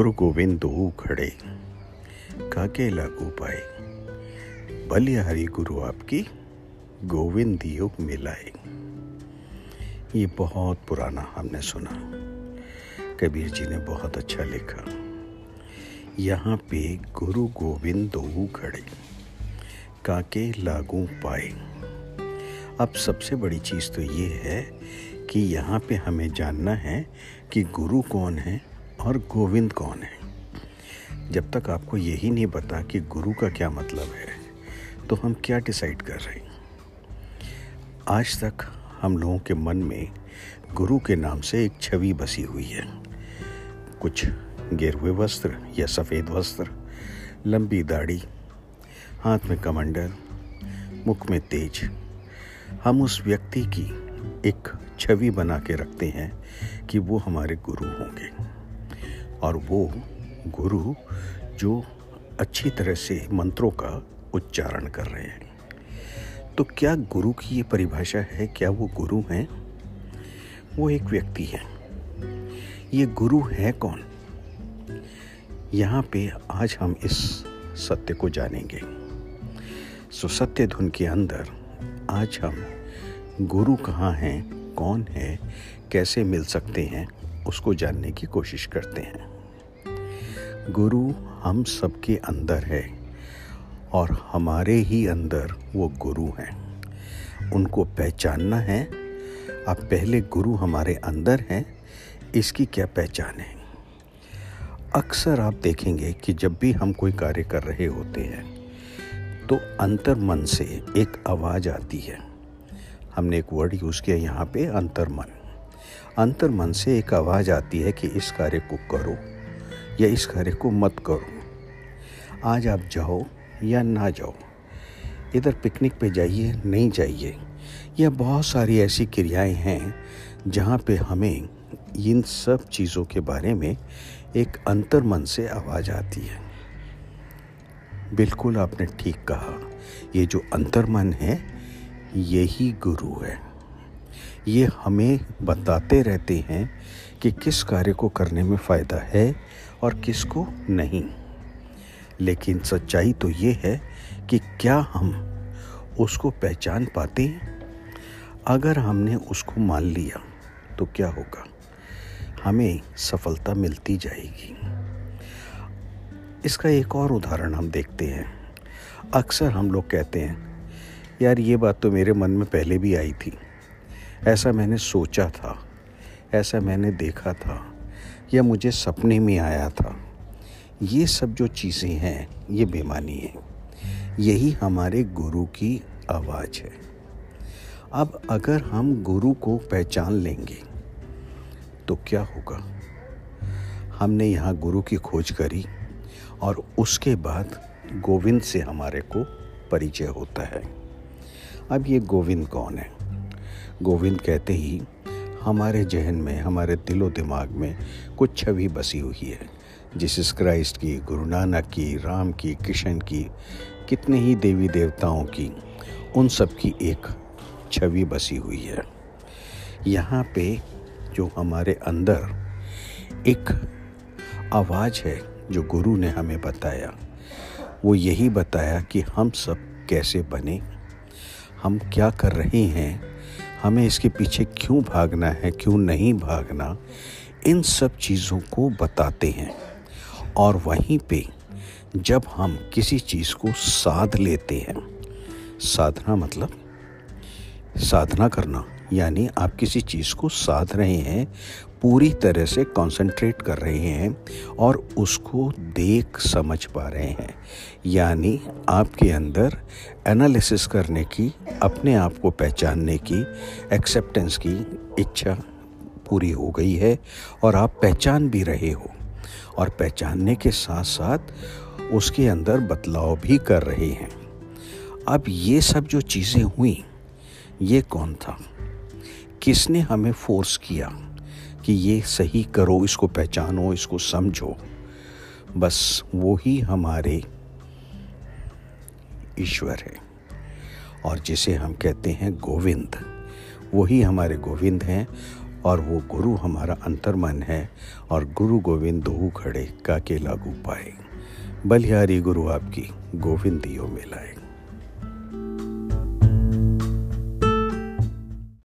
गुरु गोविंद खड़े। काके लागू पाए। बलिहारी गुरु आपकी गोविंद योग मिलाए। ये बहुत पुराना हमने सुना। कबीर जी ने बहुत अच्छा लिखा। यहाँ पे गुरु गोविंद खड़े। काके लागू पाए। अब सबसे बड़ी चीज़ तो ये है कि यहाँ पे हमें जानना है कि गुरु कौन है। और गोविंद कौन है? जब तक आपको यही नहीं पता कि गुरु का क्या मतलब है तो हम क्या डिसाइड कर रहे हैं? आज तक हम लोगों के मन में गुरु के नाम से एक छवि बसी हुई है। कुछ गेरुए वस्त्र या सफ़ेद वस्त्र, लंबी दाढ़ी, हाथ में कमंडल, मुख में तेज। हम उस व्यक्ति की एक छवि बना के रखते हैं कि वो हमारे गुरु होंगे। और वो गुरु जो अच्छी तरह से मंत्रों का उच्चारण कर रहे हैं। तो क्या गुरु की ये परिभाषा है? क्या वो गुरु हैं? वो एक व्यक्ति है। ये गुरु है कौन? यहाँ पे आज हम इस सत्य को जानेंगे। सो सत्य धुन के अंदर आज हम गुरु कहाँ हैं, कौन है, कैसे मिल सकते हैं उसको जानने की कोशिश करते हैं। गुरु हम सबके अंदर है और हमारे ही अंदर वो गुरु हैं। उनको पहचानना है। अब पहले गुरु हमारे अंदर हैं, इसकी क्या पहचान है? अक्सर आप देखेंगे कि जब भी हम कोई कार्य कर रहे होते हैं तो अंतर मन से एक आवाज़ आती है। हमने एक वर्ड यूज़ किया यहाँ पे अंतर मन अंतर मन से एक आवाज़ आती है कि इस कार्य को करो या इस कार्य को मत करो। आज आप जाओ या ना जाओ, इधर पिकनिक पे जाइए, नहीं जाइए। यह बहुत सारी ऐसी क्रियाएँ हैं जहाँ पे हमें इन सब चीज़ों के बारे में एक अंतर मन से आवाज़ आती है। बिल्कुल आपने ठीक कहा, ये जो अंतर मन है, यही गुरु है। ये हमें बताते रहते हैं कि किस कार्य को करने में फ़ायदा है और किसको नहीं। लेकिन सच्चाई तो ये है कि क्या हम उसको पहचान पाते हैं? अगर हमने उसको मान लिया तो क्या होगा? हमें सफलता मिलती जाएगी। इसका एक और उदाहरण हम देखते हैं। अक्सर हम लोग कहते हैं, यार, ये बात तो मेरे मन में पहले भी आई थी। ऐसा मैंने सोचा था, ऐसा मैंने देखा था, या मुझे सपने में आया था। ये सब जो चीज़ें हैं, ये बेमानी है। यही हमारे गुरु की आवाज़ है। अब अगर हम गुरु को पहचान लेंगे तो क्या होगा? हमने यहाँ गुरु की खोज करी, और उसके बाद गोविंद से हमारे को परिचय होता है। अब ये गोविंद कौन है? गोविंद कहते ही, हमारे जहन में, हमारे दिलो दिमाग में कुछ छवि बसी हुई है जिसस क्राइस्ट की, गुरु नानक की, राम की, कृष्ण की, कितने ही देवी देवताओं की, उन सब की एक छवि बसी हुई है। यहाँ पे जो हमारे अंदर एक आवाज़ है, जो गुरु ने हमें बताया, वो यही बताया कि हम सब कैसे बने, हम क्या कर रहे हैं हमें इसके पीछे क्यों भागना है, क्यों नहीं भागना, इन सब चीज़ों को बताते हैं। और वहीं पे जब हम किसी चीज़ को साध लेते हैं, साधना मतलब साधना करना। यानी आप किसी चीज़ को साध रहे हैं, पूरी तरह से कंसंट्रेट कर रहे हैं और उसको देख समझ पा रहे हैं। यानी आपके अंदर एनालिसिस करने की, अपने आप को पहचानने की एक्सेप्टेंस की इच्छा पूरी हो गई है और आप पहचान भी रहे हो। और पहचानने के साथ साथ उसके अंदर बदलाव भी कर रहे हैं। अब ये सब जो चीज़ें हुई, ये कौन था? किसने हमें फोर्स किया कि ये सही करो, इसको पहचानो, इसको समझो? बस वो ही हमारे ईश्वर है। और जिसे हम कहते हैं गोविंद वही हमारे गोविंद हैं और वो गुरु हमारा अंतर्मन है और गुरु गोविंद दो खड़े काके लागू पाए बलिहारी गुरु आपकी गोविंद दियो मिलाए